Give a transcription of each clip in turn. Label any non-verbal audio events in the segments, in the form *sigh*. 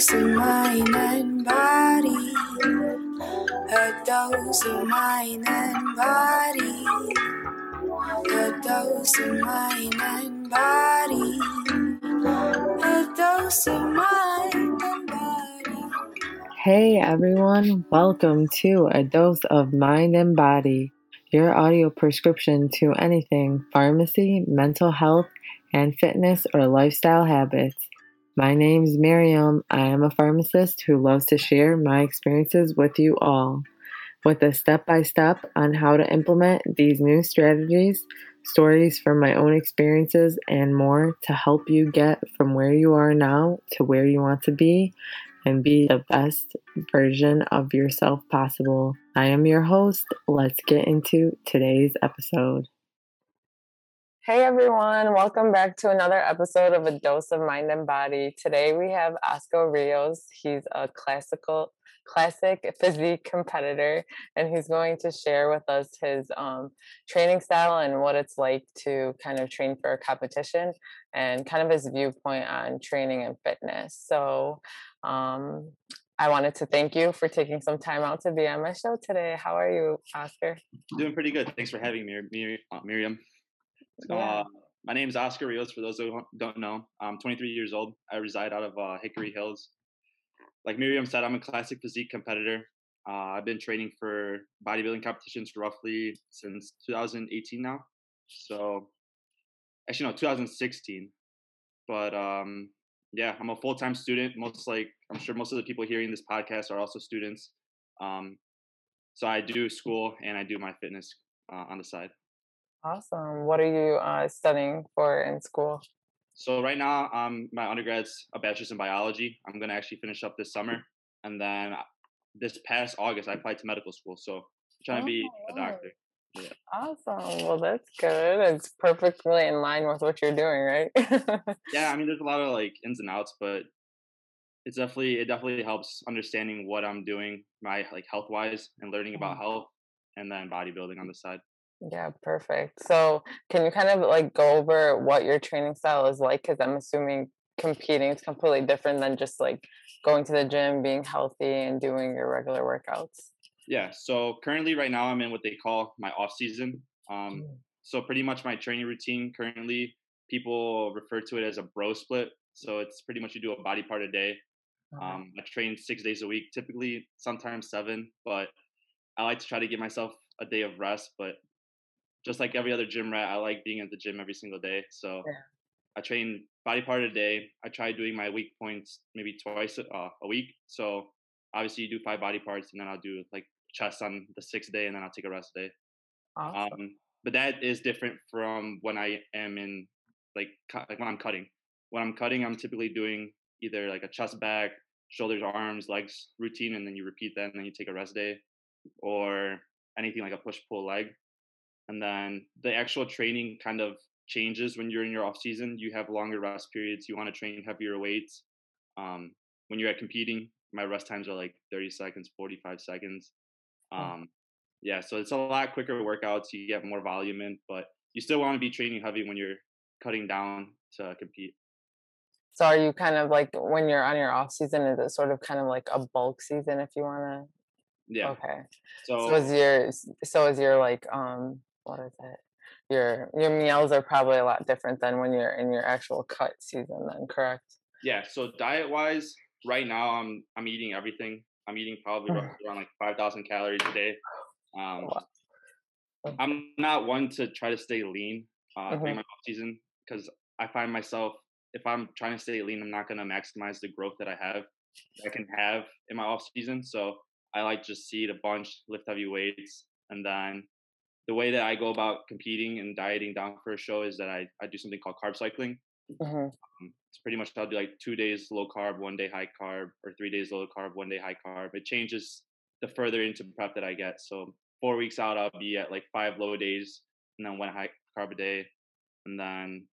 of and body. A dose of and body. A dose of and body. A dose of. Hey everyone, welcome to A Dose of Mind and Body, your audio prescription to anything pharmacy, mental health, and fitness or lifestyle habits. My name's Miriam. I am a pharmacist who loves to share my experiences with you all, with a step by step on how to implement these new strategies, stories from my own experiences, and more to help you get from where you are now to where you want to be and be the best version of yourself possible. I am your host. Let's get into today's episode. Hey everyone, welcome back to another episode of A Dose of Mind and Body. Today we have Oscar Rios. He's a classical classic physique competitor and he's going to share with us his um, training style and what it's like to kind of train for a competition and kind of his viewpoint on training and fitness. So um, I wanted to thank you for taking some time out to be on my show today. How are you, Oscar? Doing pretty good. Thanks for having me, Mir- uh, Miriam. Yeah. Uh, my name is Oscar Rios. For those who don't know, I'm 23 years old. I reside out of uh, Hickory Hills. Like Miriam said, I'm a classic physique competitor. Uh, I've been training for bodybuilding competitions roughly since 2018 now. So, actually, no, 2016. But um, yeah, I'm a full time student. Most like, I'm sure most of the people hearing this podcast are also students. Um, so I do school and I do my fitness uh, on the side. Awesome. What are you uh, studying for in school? So right now, um, my undergrad's a bachelor's in biology. I'm gonna actually finish up this summer, and then uh, this past August, I applied to medical school. So I'm trying to be Oh, a wow. doctor. Awesome. Well, that's good. It's perfectly in line with what you're doing, right? Yeah, I *laughs* mean, there's a lot of like ins and outs, but it's definitely it definitely helps understanding what I'm doing, my like health wise, and learning about Mhm. health, and then bodybuilding on the side. Yeah, perfect. So, can you kind of like go over what your training style is like? Because I'm assuming competing is completely different than just like going to the gym, being healthy, and doing your regular workouts. Yeah. So currently, right now, I'm in what they call my off season. Um, Mm. so pretty much my training routine currently, people refer to it as a bro split. So it's pretty much you do a body part a day. Uh-huh. Um, I train six days a week, typically sometimes seven, but I like to try to give myself a day of rest. But just like every other gym rat, I like being at the gym every single day. So Yeah. I train body part a day. I try doing my weak points maybe twice uh, a week. So obviously you do five body parts, and then I'll do like chest on the sixth day, and then I'll take a rest day. awesome. Um, but that is different from when I am in like like when I'm cutting. When I'm cutting, I'm typically doing either like a chest back, shoulders, arms, legs routine, and then you repeat that, and then you take a rest day, or anything like a push pull leg. And then the actual training kind of changes when you're in your off season. You have longer rest periods. You want to train heavier weights. Um, when you're at competing, my rest times are like 30 seconds, 45 seconds. Um, yeah, so it's a lot quicker workouts. You get more volume in, but you still want to be training heavy when you're cutting down to compete. So, are you kind of like when you're on your off season? Is it sort of kind of like a bulk season, if you want to? Yeah. Okay. So, So is your so is your like um what is it? Your your meals are probably a lot different than when you're in your actual cut season then, correct? yeah, so diet wise, right now I'm I'm eating everything. I'm eating probably around like 5,000 calories a day. Um, I'm not one to try to stay lean uh, during Mhm. my off season because I find myself if I'm trying to stay lean, I'm not going to maximize the growth that I have that I can have in my off season. So I like just eat a bunch, lift heavy weights, and then the way that I go about competing and dieting down for a show is that I, I do something called carb cycling. hmm Um, it's pretty much I'll do like two days low carb, one day high carb, or three days low carb, one day high carb. It changes the further into prep that I get. So four weeks out, I'll be at like five low days, and then one high carb a day, and then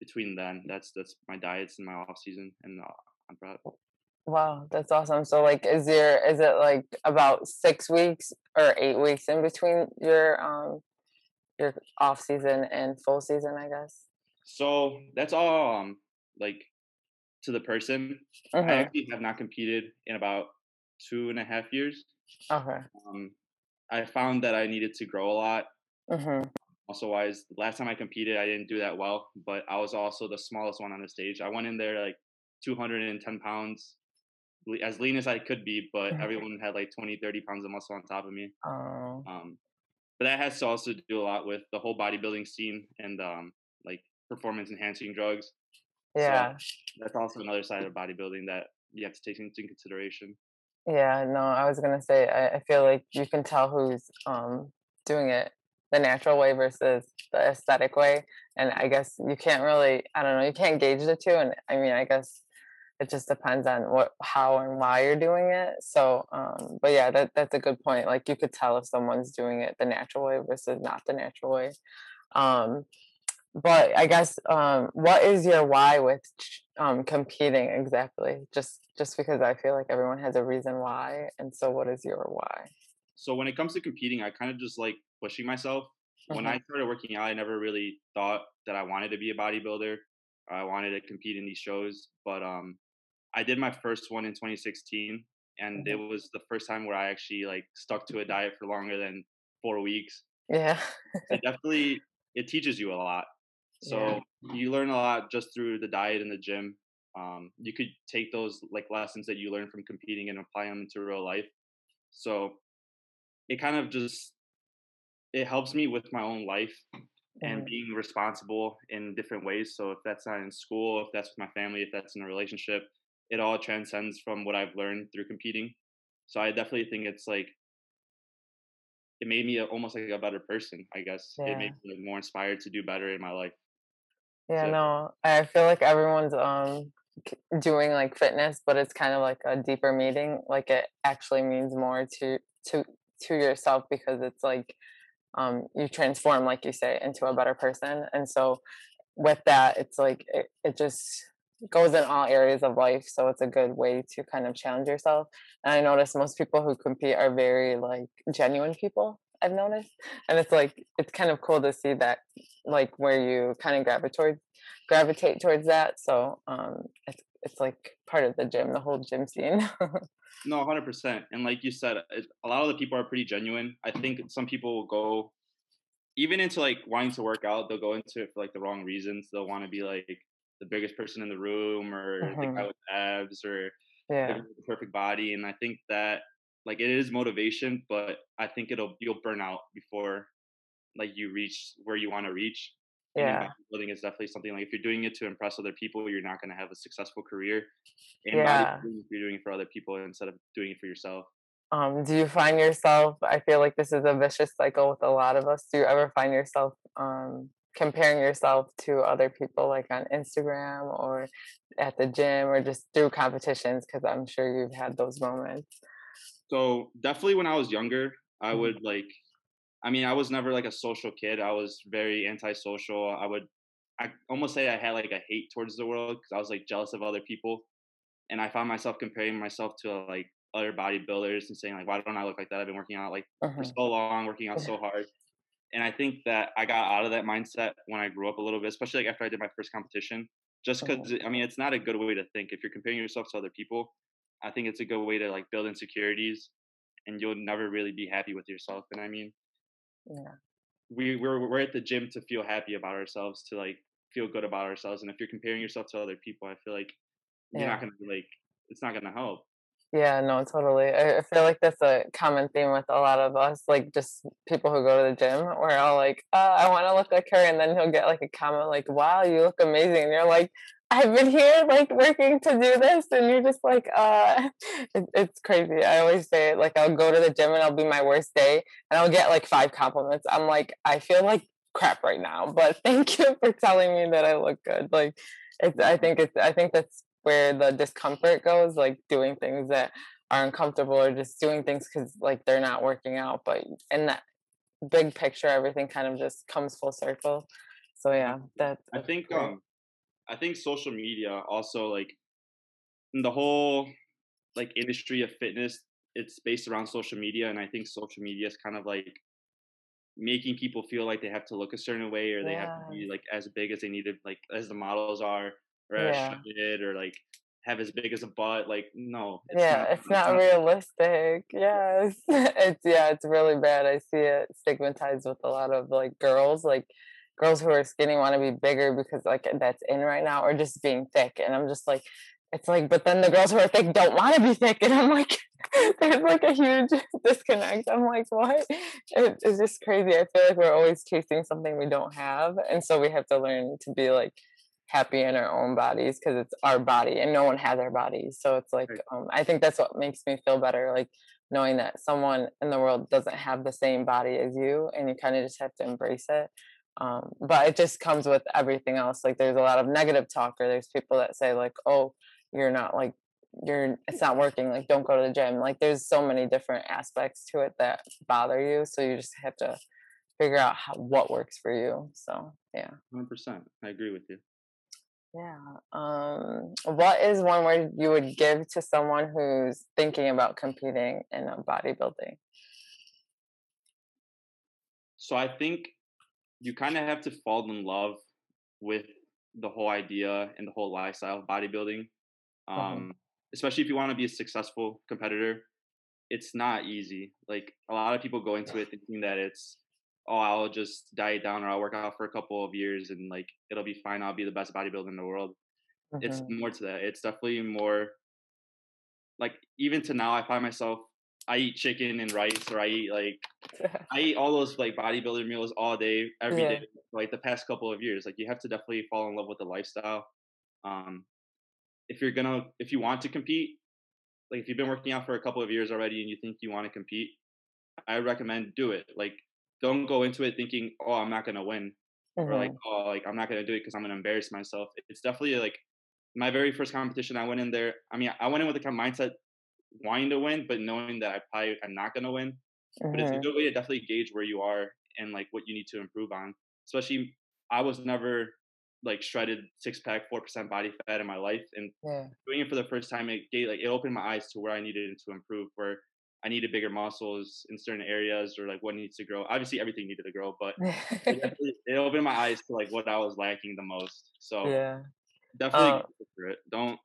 between then, that's that's my diets in my off season, and uh, I'm proud. Wow, that's awesome. So like is there is it like about six weeks or eight weeks in between your um your off season and full season, I guess? So that's all um like to the person. Mm-hmm. I actually have not competed in about two and a half years. Okay. Um, I found that I needed to grow a lot. Mm-hmm. Also, wise, last time I competed, I didn't do that well, but I was also the smallest one on the stage. I went in there like 210 pounds, as lean as I could be, but everyone had like 20, 30 pounds of muscle on top of me. Oh. Um, but that has to also do a lot with the whole bodybuilding scene and um, like performance enhancing drugs. Yeah. That's also another side of bodybuilding that you have to take into consideration. Yeah, no, I was gonna say I, I feel like you can tell who's um doing it the natural way versus the aesthetic way. And I guess you can't really I don't know, you can't gauge the two and I mean I guess it just depends on what how and why you're doing it. So um but yeah, that that's a good point. Like you could tell if someone's doing it the natural way versus not the natural way. Um but I guess um what is your why with um competing exactly? Just just because I feel like everyone has a reason why. And so what is your why? So when it comes to competing, I kind of just like pushing myself. When I started working out, I never really thought that I wanted to be a bodybuilder. I wanted to compete in these shows, but um, I did my first one in 2016, and it was the first time where I actually like stuck to a diet for longer than four weeks. Yeah. It *laughs* definitely it teaches you a lot. So Yeah. you learn a lot just through the diet and the gym. Um, you could take those like lessons that you learn from competing and apply them into real life. So it kind of just it helps me with my own life and Mhm. being responsible in different ways. So if that's not in school, if that's with my family, if that's in a relationship, it all transcends from what I've learned through competing. So I definitely think it's like it made me almost like a better person. I guess it Yeah. made me more inspired to do better in my life. Yeah, So- no, I feel like everyone's um doing like fitness, but it's kind of like a deeper meaning. Like it actually means more to to to yourself because it's like um you transform, like you say, into a better person. And so with that, it's like it, it just goes in all areas of life. So it's a good way to kind of challenge yourself. And I notice most people who compete are very like genuine people. I've noticed, and it's like it's kind of cool to see that like where you kind of gravitate towards gravitate towards that. So um, it's it's like part of the gym, the whole gym scene. *laughs* No, hundred percent. And like you said, it, a lot of the people are pretty genuine. I think some people will go even into like wanting to work out. They'll go into it for like the wrong reasons. They'll want to be like the biggest person in the room, or the guy Mhm. with abs, or yeah, the perfect body. And I think that like it is motivation, but I think it'll you'll burn out before like you reach where you want to reach. Yeah, bodybuilding is definitely something like if you're doing it to impress other people, you're not going to have a successful career. And Yeah. if you're doing it for other people instead of doing it for yourself. Um, do you find yourself? I feel like this is a vicious cycle with a lot of us. Do you ever find yourself um, comparing yourself to other people, like on Instagram or at the gym, or just through competitions? Because I'm sure you've had those moments. So definitely when I was younger, I Mhm. would like I mean, I was never like a social kid. I was very antisocial. I would I almost say I had like a hate towards the world because I was like jealous of other people. And I found myself comparing myself to like other bodybuilders and saying like, why don't I look like that? I've been working out like for Mhm. so long, working out so hard. And I think that I got out of that mindset when I grew up a little bit, especially like after I did my first competition. Just uh-huh. because I mean, it's not a good way to think. If you're comparing yourself to other people, I think it's a good way to like build insecurities, and you'll never really be happy with yourself. And I mean, Yeah. we we're we're at the gym to feel happy about ourselves, to like feel good about ourselves. And if you're comparing yourself to other people, I feel like you're not gonna like it's not gonna help. Yeah, no, totally. I, I feel like that's a common theme with a lot of us, like just people who go to the gym. We're all like, uh, I want to look like her. And then he'll get like a comment like, wow, you look amazing. And you're like, I've been here like working to do this. And you're just like, uh, *laughs* it, it's crazy. I always say it like, I'll go to the gym and it'll be my worst day and I'll get like five compliments. I'm like, I feel like crap right now, but *laughs* thank you for telling me that I look good. Like, it's, I think it's, I think that's where the discomfort goes, like doing things that are uncomfortable or just doing things because like they're not working out. But in that big picture, everything kind of just comes full circle. So yeah, that I think great. um I think social media also like the whole like industry of fitness it's based around social media and I think social media is kind of like making people feel like they have to look a certain way or they have to be like as big as they need to like as the models are or Yeah. or like have as big as a butt. Like no, yeah, it's not realistic. Yes. *laughs* It's yeah, it's really bad. I see it stigmatized with a lot of like girls, like girls who are skinny want to be bigger because like that's in right now, or just being thick. And I'm just like, it's like, but then the girls who are thick don't want to be thick, and I'm like, *laughs* there's like a huge *laughs* disconnect. I'm like, what? It, it's just crazy. I feel like we're always chasing something we don't have, and so we have to learn to be like happy in our own bodies because it's our body and no one has our bodies so it's like um, i think that's what makes me feel better like knowing that someone in the world doesn't have the same body as you and you kind of just have to embrace it um, but it just comes with everything else like there's a lot of negative talk or there's people that say like oh you're not like you're it's not working like don't go to the gym like there's so many different aspects to it that bother you so you just have to figure out how, what works for you so yeah Hundred percent. I agree with you. Yeah. Um, what is one word you would give to someone who's thinking about competing in a bodybuilding? So I think you kind of have to fall in love with the whole idea and the whole lifestyle of bodybuilding. Um, Especially if you want to be a successful competitor, it's not easy. Like a lot of people go into it thinking that it's, oh, I'll just diet down or I'll work out for a couple of years and like it'll be fine. I'll be the best bodybuilder in the world. It's Mhm. more to that. It's definitely more like even to now, I find myself I eat chicken and rice or I eat like *laughs* I eat all those like bodybuilder meals all day, every day, Yeah. like the past couple of years. Like you have to definitely fall in love with the lifestyle. Um, if you're gonna, if you want to compete, like if you've been working out for a couple of years already and you think you want to compete, I recommend do it. Like don't go into it thinking, oh, I'm not gonna win, or like, Mhm. oh, like I'm not gonna do it because I'm gonna embarrass myself. It's definitely like my very first competition. I went in there. I mean, I went in with the kind of mindset wanting to win, but knowing that I probably am not gonna win but it's a Mhm. good way to definitely gauge where you are and like what you need to improve on. Especially, I was never like shredded six pack, four percent body fat in my life, and Yeah. doing it for the first time, it gave like it opened my eyes to where I needed to improve, where I needed bigger muscles in certain areas, or like what needs to grow. Obviously, everything needed to grow, but it, *laughs* it opened my eyes to like what I was lacking the most. So yeah. definitely Uh, for it. Don't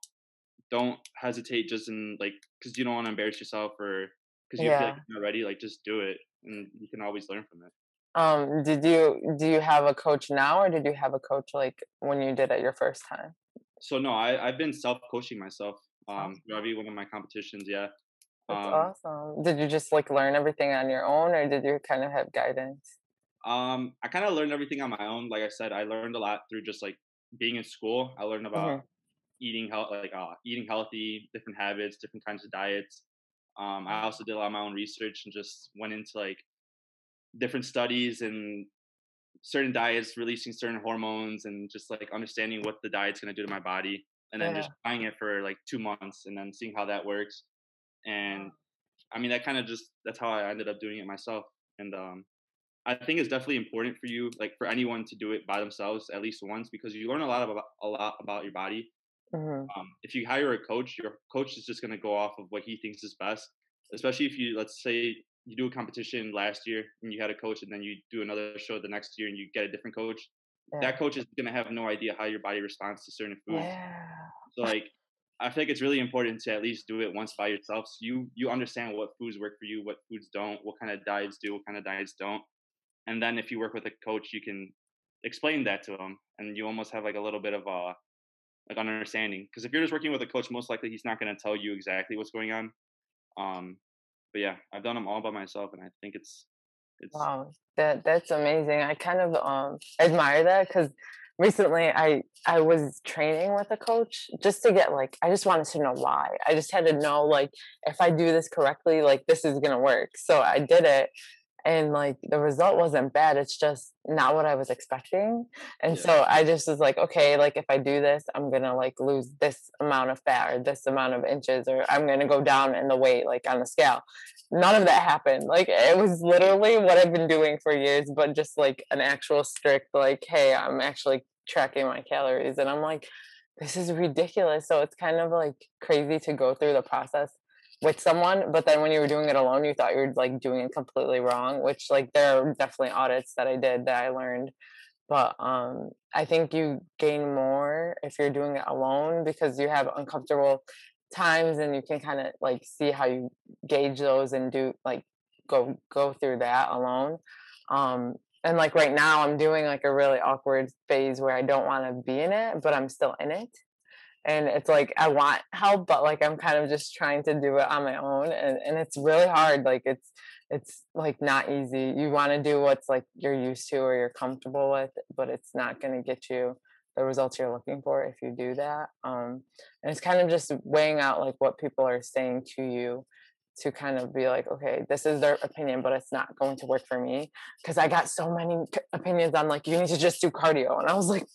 don't hesitate just in like because you don't want to embarrass yourself or because you feel like Yeah. you're not ready. Like just do it, and you can always learn from it. Um, did you do you have a coach now or did you have a coach like when you did it your first time? So no, I I've been self coaching myself. Um, every one of my competitions. Yeah. That's Um, awesome. Did you just like learn everything on your own or did you kind of have guidance? um, I kind of learned everything on my own. Like I said, I learned a lot through just like being in school. I learned about eating health, like uh, eating healthy, different habits, different kinds of diets. Um, I also did a lot of my own research and just went into like different studies and certain diets releasing certain hormones and just like understanding what the diet's going to do to my body and then just trying it for like two months and then seeing how that works and i mean that kind of just that's how i ended up doing it myself and um i think it's definitely important for you like for anyone to do it by themselves at least once because you learn a lot about a lot about your body Mhm. um, if you hire a coach, your coach is just going to go off of what he thinks is best. Especially if you, let's say, you do a competition last year and you had a coach, and then you do another show the next year and you get a different coach. Yeah. That coach is going to have no idea how your body responds to certain foods. Yeah. So, like, I think it's really important to at least do it once by yourself, so you you understand what foods work for you, what foods don't, what kind of diets do, what kind of diets don't, and then if you work with a coach, you can explain that to them, and you almost have like a little bit of a like understanding. Because if you're just working with a coach, most likely he's not going to tell you exactly what's going on. Um, but yeah, I've done them all by myself, and I think it's it's Wow, that that's amazing. I kind of um admire that because recently I I was training with a coach just to get like I just wanted to know why. I just had to know like if I do this correctly, like this is gonna work. So I did it and like the result wasn't bad. It's just not what I was expecting. And Yeah. so I just was like, okay, like if I do this, I'm gonna like lose this amount of fat or this amount of inches, or I'm gonna go down in the weight like on the scale none of that happened. Like it was literally what I've been doing for years, but just like an actual strict, like, hey, I'm actually tracking my calories. And I'm like, this is ridiculous. So it's kind of like crazy to go through the process with someone, but then when you were doing it alone, you thought you were like doing it completely wrong, which like there are definitely audits that I did that I learned. But um i think you gain more if you're doing it alone because you have uncomfortable times and you can kind of like see how you gauge those and do like go go through that alone. Um and like right now i'm doing like a really awkward phase where i don't want to be in it but i'm still in it and it's like i want help but like i'm kind of just trying to do it on my own and, and it's really hard like it's it's like not easy you want to do what's like you're used to or you're comfortable with but it's not going to get you the results you're looking for if you do that um and it's kind of just weighing out like what people are saying to you to kind of be like, okay, this is their opinion, but it's not going to work for me. Cause I got so many opinions on like, you need to just do cardio. And I was like,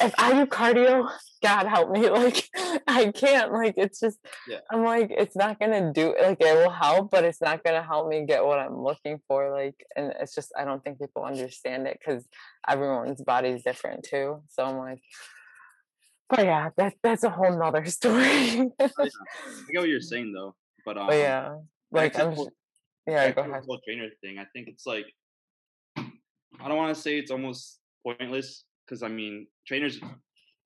if I do cardio, God help me. *laughs* Like, I can't. Like, it's just, yeah. I'm like, it's not going to do, like, it will help, but it's not going to help me get what I'm looking for. Like, and it's just, I don't think people understand it because everyone's body is different too. So I'm like, but yeah, that, that's a whole nother *laughs* story. I get what you're saying though but um, but yeah, like I'm, just, yeah, go ahead. Whole trainer thing. I think it's like *clears throat* I don't want to say it's almost pointless because I mean trainers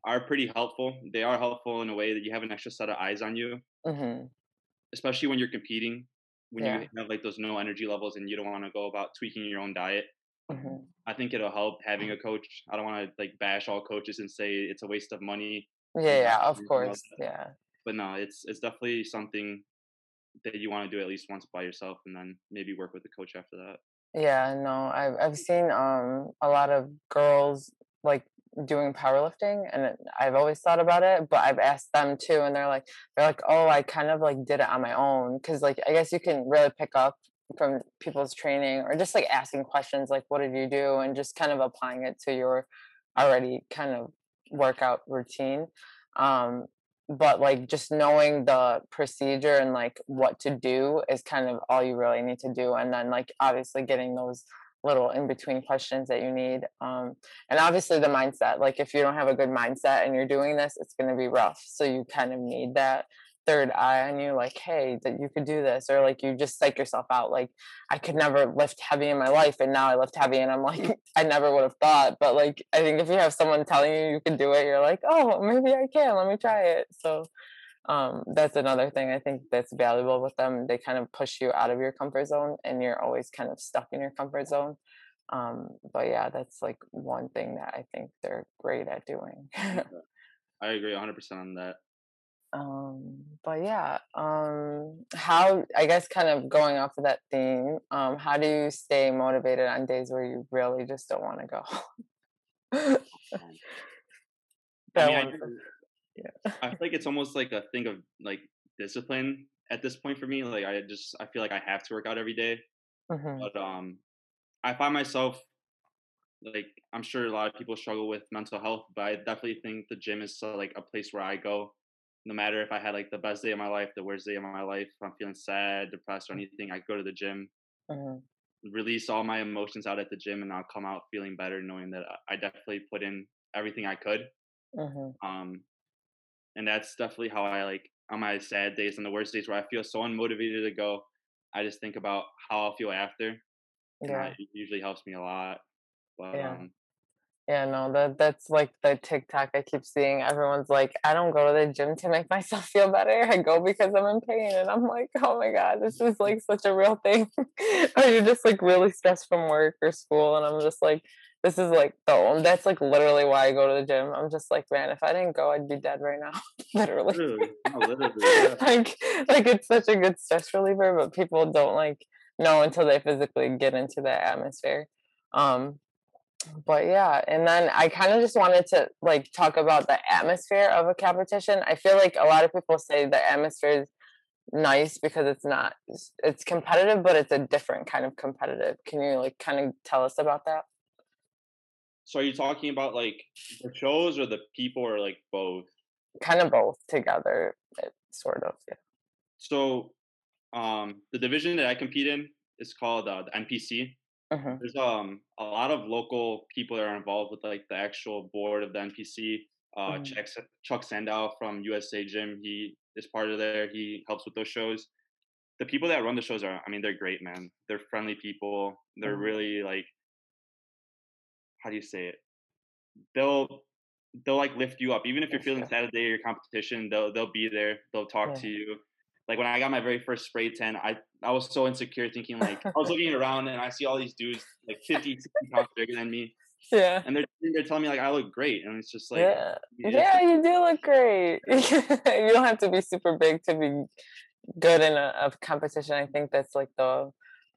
are pretty helpful. They are helpful in a way that you have an extra set of eyes on you, mm-hmm. especially when you're competing. When yeah. you have like those no energy levels and you don't want to go about tweaking your own diet. Mm-hmm. I think it'll help having a coach. I don't want to like bash all coaches and say it's a waste of money. Yeah, yeah, of course, yeah. But no, it's it's definitely something that you want to do at least once by yourself and then maybe work with a coach after that yeah no i've, I've seen um a lot of girls like doing powerlifting and i've always thought about it but i've asked them too and they're like they're like oh i kind of like did it on my own because like i guess you can really pick up from people's training or just like asking questions like what did you do? and just kind of applying it to your already kind of workout routine um but like just knowing the procedure and like what to do is kind of all you really need to do and then like obviously getting those little in between questions that you need um and obviously the mindset like if you don't have a good mindset and you're doing this it's going to be rough so you kind of need that third eye on you like hey that you could do this or like you just psych yourself out like i could never lift heavy in my life and now i lift heavy and i'm like *laughs* i never would have thought but like i think if you have someone telling you you can do it you're like oh maybe i can let me try it so um, that's another thing i think that's valuable with them they kind of push you out of your comfort zone and you're always kind of stuck in your comfort zone. Um, but yeah that's like one thing that i think they're great at doing. I *laughs* agree 100% on that. Um but yeah um how i guess kind of going off of that theme um how do you stay motivated on days where you really just don't want to go *laughs* I, mean, I, yeah. I feel like it's almost like a thing of like discipline at this point for me like i just i feel like i have to work out every day. Mm-hmm. but um i find myself like i'm sure a lot of people struggle with mental health but i definitely think the gym is so, like a place where i go no matter if I had like the best day of my life, the worst day of my life, if I'm feeling sad, depressed, or anything, I go to the gym, mm-hmm. release all my emotions out at the gym, and I'll come out feeling better, knowing that I definitely put in everything I could. Mm-hmm. Um, and that's definitely how I like on my sad days and the worst days where I feel so unmotivated to go. I just think about how I'll feel after. Yeah, it usually helps me a lot. But yeah. um, yeah, no, that that's like the TikTok I keep seeing. Everyone's like, I don't go to the gym to make *laughs* myself feel better. I go because I'm in pain. And I'm like, oh my God, this is like such a real thing. *laughs* or you're just like really stressed from work or school. And I'm just like, this is like the that's like literally why I go to the gym. I'm just like, man, if I didn't go, I'd be dead right now. *laughs* literally. Literally. No, literally *laughs* yeah. like like it's such a good stress reliever, but people don't like know until they physically get into that atmosphere. Um, but yeah and then i kind of just wanted to like talk about the atmosphere of a competition i feel like a lot of people say the atmosphere is nice because it's not it's competitive but it's a different kind of competitive can you like kind of tell us about that so are you talking about like the shows or the people or like both kind of both together sort of yeah so um the division that i compete in is called uh, the npc Mm-hmm. There's um a lot of local people that are involved with like the actual board of the NPC. Uh, mm-hmm. Chuck, Chuck Sandow from USA Gym, he is part of there. He helps with those shows. The people that run the shows are, I mean, they're great, man. They're friendly people. They're mm-hmm. really like, how do you say it? they'll they'll like lift you up even if you're feeling sad the day of your competition they'll they'll be there they'll talk Yeah. to you like when i got my very first spray tan i i was so insecure thinking like i was looking *laughs* around and i see all these dudes like 50 60 pounds bigger than me Yeah. and they're they're telling me like i look great and it's just like yeah. you Yeah, you do look great. *laughs* you don't have to be super big to be good in a, a competition. I think that's like the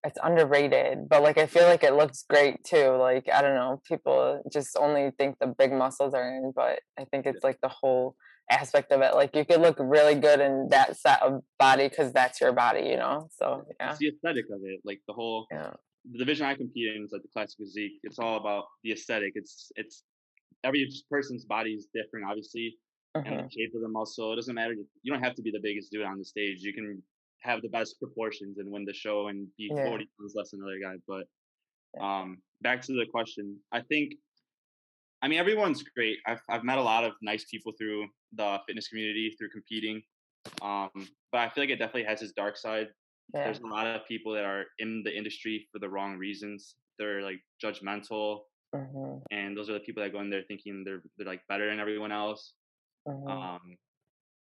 it's underrated, but like I feel like it looks great too. Like I don't know, people just only think the big muscles are in, but I think it's like the whole aspect of it. Like you could look really good in that set of body because that's your body, you know. So yeah, it's the aesthetic of it like the whole yeah, the division I compete in is like the classic physique. It's all about the aesthetic. It's it's every person's body is different, obviously, and mhm, the shape of the muscle. It doesn't matter. You don't have to be the biggest dude on the stage. You can have the best proportions and win the show and be Yeah. 40 pounds less than other guys. But um, back to the question, I think. I mean, everyone's great. I've I've met a lot of nice people through the fitness community through competing, um, but I feel like it definitely has its dark side yeah, there's a lot of people that are in the industry for the wrong reasons. They're like judgmental, mhm, and those are the people that go in there thinking they're they're like better than everyone else. mhm, Um,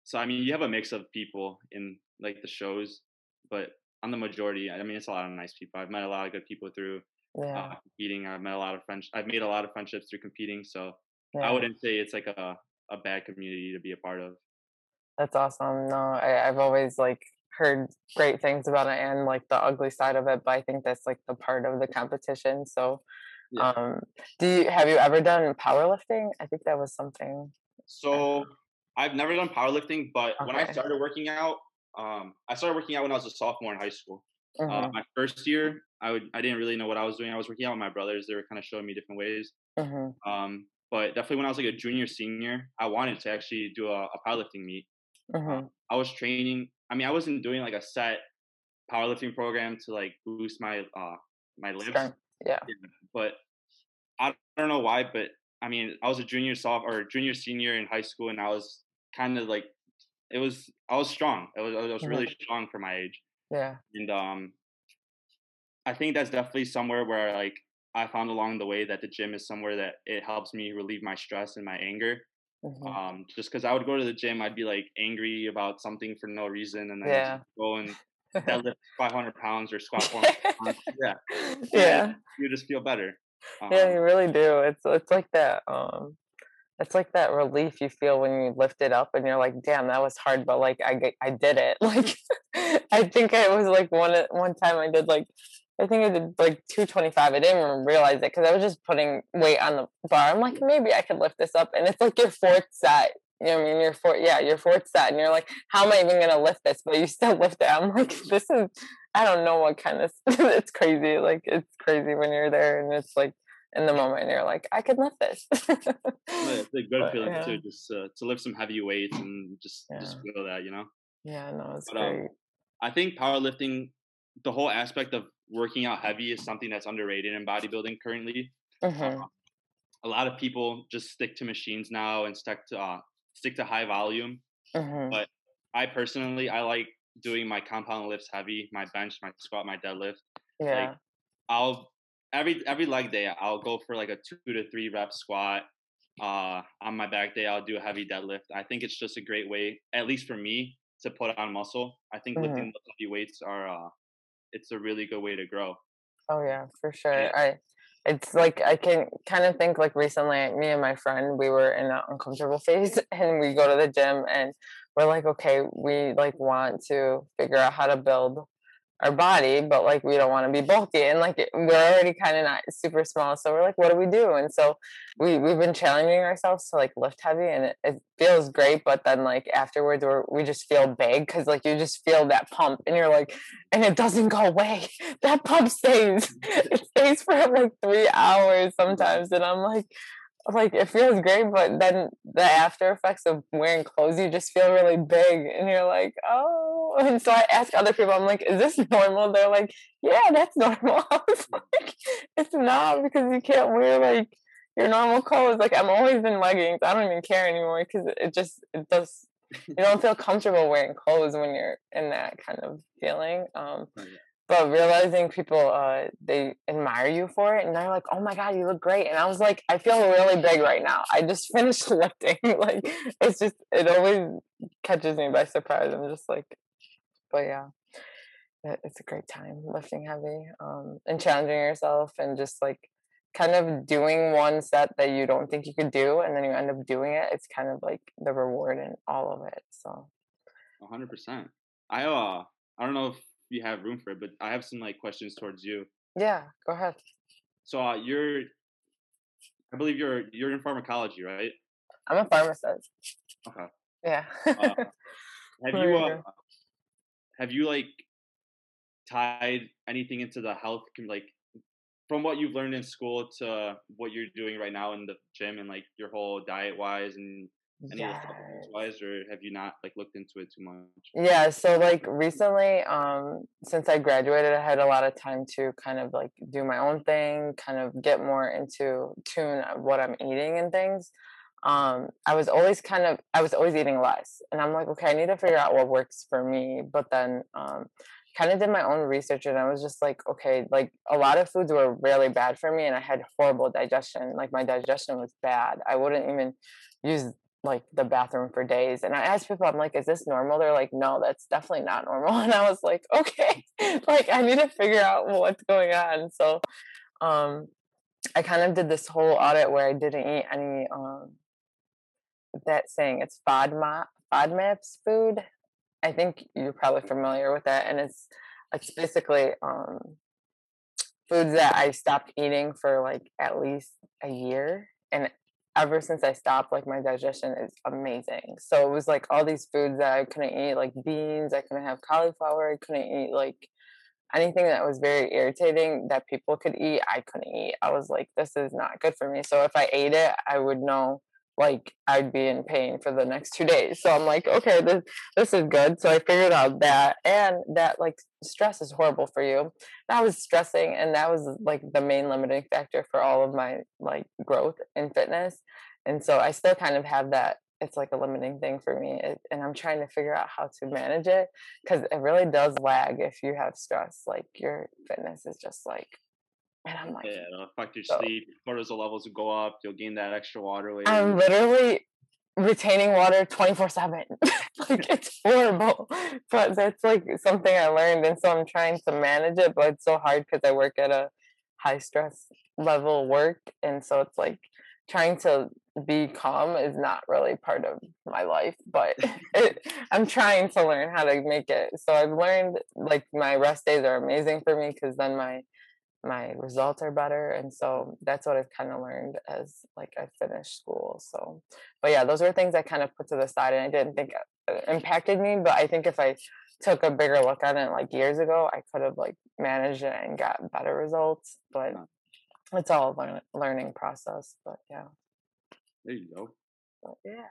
so I mean, you have a mix of people in like the shows, but on the majority, I mean, it's a lot of nice people. I've met a lot of good people through yeah, uh, competing. I've met a lot of friends. I've made a lot of friendships through competing. So yeah. I wouldn't say it's like a a bad community to be a part of. That's awesome. No, I, I've always like heard great things about it and like the ugly side of it, but I think that's like the part of the competition. So, Yeah. um, do you have you ever done powerlifting? I think that was something. So I've never done powerlifting, but when I started working out, um, I started working out when I was a sophomore in high school. Uh, Mhm, my first year, I would I didn't really know what I was doing. I was working out with my brothers. They were kind of showing me different ways. mhm, Um, but definitely when I was like a junior, senior, I wanted to actually do a, a powerlifting meet. mhm, I was training. I mean, I wasn't doing like a set powerlifting program to like boost my uh my lifts, Strength. Yeah. but I don't know why. But I mean, I was a junior, soft or junior, senior in high school, and I was kind of like, it was I was strong. I was I was really strong for my age, Yeah. and um, I think that's definitely somewhere where like I found along the way that the gym is somewhere that it helps me relieve my stress and my anger. mhm, Um, just because I would go to the gym, I'd be like angry about something for no reason, and then I'd Yeah. go and *laughs* deadlift 500 pounds or squat 400 *laughs* pounds. Yeah, yeah. you just feel better. Um, Yeah, you really do. It's it's like that. Um, it's like that relief you feel when you lift it up, and you're like, "Damn, that was hard," but like I I did it. *laughs* Like I think I was like one uh, one time I did like I think I did like two twenty five. I didn't even realize it because I was just putting weight on the bar. I'm like, maybe I could lift this up, and it's like your fourth set. You know what I mean? Your fourth, yeah, your fourth set, and you're like, how am I even gonna lift this? But you still *laughs* lift it. I'm like, this is I don't know what kind of *laughs* it's crazy. Like it's crazy when you're there and it's like in the moment you're like, I could lift this. *laughs* but it's a good But, feeling yeah. too, just uh, to lift some heavy weights and just just feel that, you know. yeah, no, it's But, um, great. I think powerlifting, the whole aspect of working out heavy is something that's underrated in bodybuilding currently. Uh, a lot of people just stick to machines now and stick to uh, stick to high volume. mhm, but I personally I like doing my compound lifts heavy, my bench, my squat, my deadlift. yeah, I'll every every leg day I'll go for like a two to three rep squat. Uh, on my back day I'll do a heavy deadlift. I think it's just a great way, at least for me, to put on muscle. I think Mhm. lifting heavy weights are uh, it's a really good way to grow. oh yeah, for sure. Yeah. I, it's like I can kind of think like recently, me and my friend, we were in an uncomfortable *laughs* phase, and we go to the gym, and we're like, okay, we like want to figure out how to build our body, but like we don't want to be bulky, and like we're already kind of not super small, so we're like, what do we do? And so we we've been challenging ourselves to like lift heavy, and it, it feels great, but then like afterwards, we're, we just feel big because like you just feel that pump, and you're like, and it doesn't go away. *laughs* That pump stays. Mm. It stays for like three hours mm. sometimes, and I'm like. Like it feels great, but then the after effects of wearing clothes, you just feel really big, and you're like, oh. *laughs* And so I ask other people, I'm like, is this *laughs* normal? They're like, yeah, that's *laughs* normal. I was like, it's not because you can't wear like your normal clothes. Like I'm always in leggings. I don't even care anymore because it just it does. You don't feel comfortable wearing clothes when you're in that kind of feeling. Um, Oh. But realizing people uh they admire you for it and they're like oh my god you look great and i was like i feel really big right now. I just *laughs* finished lifting like it's just it always catches me by surprise i'm just like but yeah it's a great time lifting heavy um and challenging yourself and just like kind of doing one set that you don't think you could do and then you end up doing it it's kind of like the reward in all of it so. 100% i uh i don't know if you have room for it, but I have some like questions towards you. Yeah, go ahead. So uh, you're, I believe you're you're in pharmacology, right? I'm a pharmacist. Okay. Yeah. uh, *laughs* have you uh, have you like tied anything into the health like from what you've learned in school to what you're doing right now in the gym and like your whole diet wise and any yes. wise or have you not like looked into it too much yeah so like recently um since i graduated i had a lot of time to kind of like do my own thing kind of get more into tune of what i'm eating and things um i was always kind of i was always eating less and i'm like okay i need to figure out what works for me but then um kind of did my own research and I was just like, okay, like a lot of foods were really bad for me and I had horrible digestion. Like my digestion was bad. I wouldn't even use like the bathroom for days. And I asked people, I'm like, is this normal? They're like, no, that's definitely not normal. *laughs* And I was like, okay, *laughs* like I need to figure out what's going on. So um I kind of did this whole audit where I didn't eat any um that saying it's FODMAP FODMAPs food. I think you're probably familiar with that. And it's it's basically um foods that I stopped eating for like at least a year. And ever since I stopped, like my digestion is amazing. So it was like all these foods that I couldn't eat, like beans, I couldn't have cauliflower, I couldn't eat like anything that was very irritating that people could eat, I couldn't eat. I was like, this is not good for me. So if I ate it, I would know like I'd be in pain for the next two days. So I'm like, okay, this this is good. So I figured out that and that like stress is horrible for you. And I was stressing and that was like the main limiting factor for all of my like growth in fitness. And so I still kind of have that it's like a limiting thing for me it, and i'm trying to figure out how to manage it because it really does lag if you have stress like your fitness is just like and I'm like, yeah, it'll affect your so, sleep. Cortisol levels will go up. You'll gain that extra water weight. I'm literally retaining water 24 7. *laughs* like, *laughs* it's horrible. But that's like something I learned. And so I'm trying to manage it, but it's so hard because I work at a high stress level work. And so it's like trying to be calm is not really part of my life, but *laughs* it, I'm trying to learn how to make it. So I've learned like my rest days are amazing for me because then my my results are better and so that's what i've kind of learned as like i finished school so but yeah those were things i kind of put to the side and i didn't think uh, impacted me but i think if i took a bigger look at it like years ago i could have like managed it and got better results but it's all a learn- learning process but yeah there you go but yeah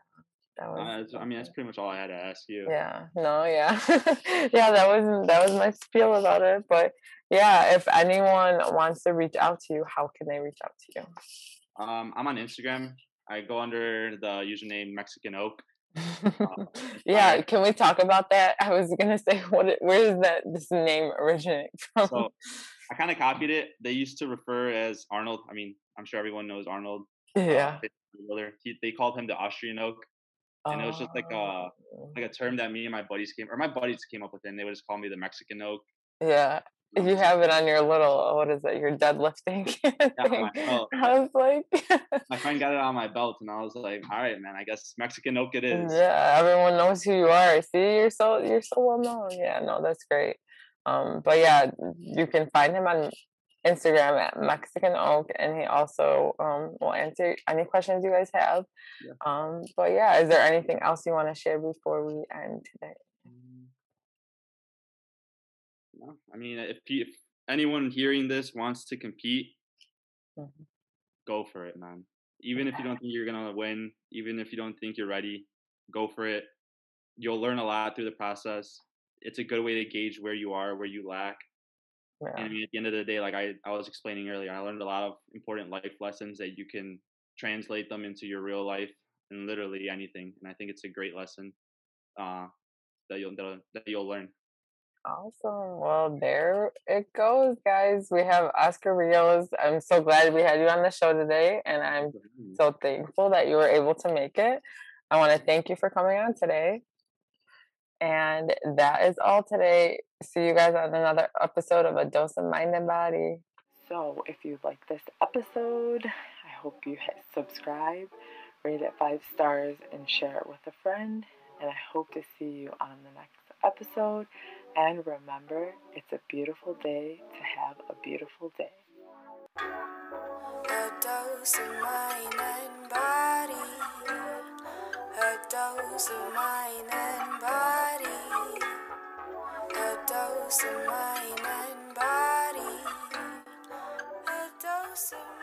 that was, uh, I mean, that's pretty much all I had to ask you. Yeah. No. Yeah. *laughs* yeah. That was that was my spiel about it. But yeah, if anyone wants to reach out to you, how can they reach out to you? Um, I'm on Instagram. I go under the username Mexican Oak. *laughs* Uh, yeah, can we talk about that? I was gonna say, *laughs* what? Where does that this name originate *laughs* from? So, I kind of copied it. They used to refer as Arnold. I mean, I'm sure everyone knows Arnold. Yeah. Uh, he, they called him the Austrian Oak and it was just like a oh. like a term that me and my buddies came or my buddies came up with it and they would just call me the Mexican oak. Yeah. You have it on your little what is it, your deadlifting *laughs* thing. I was like *laughs* My friend got it on my belt and I was like, All right, man, I guess Mexican oak it is. Yeah, everyone knows who you are. See, you're so you're so well known. Yeah, no, that's great. Um, but yeah, you can find him on Instagram at Mexican Oak, and he also um, will answer any questions you guys have. Yeah. Um, but yeah, is there anything else you want to share before we end today? No, I mean, if, if anyone hearing this wants to compete, mm-hmm. go for it, man. Even if you don't think you're gonna win, even if you don't think you're ready, go for it. You'll learn a lot through the process. It's a good way to gauge where you are, where you lack, yeah. And I mean, at the end of the day, like I, I was explaining earlier, I learned a lot of important life lessons that you can translate them into your real life and literally anything. And I think it's a great lesson uh, that you'll that you'll learn. Awesome. Well, there it goes, guys. We have Oscar Rios. I'm so glad we had you on the show today, and I'm so thankful that you were able to make it. I want to thank you for coming on today. And that is all today. See you guys on another episode of A Dose of Mind and Body. So, if you like this episode, I hope you hit subscribe, rate it five stars, and share it with a friend. And I hope to see you on the next episode. And remember, it's a beautiful day to have a beautiful day. A dose of mind and body. A dose of mind and body. A dose of mind and body. A dose of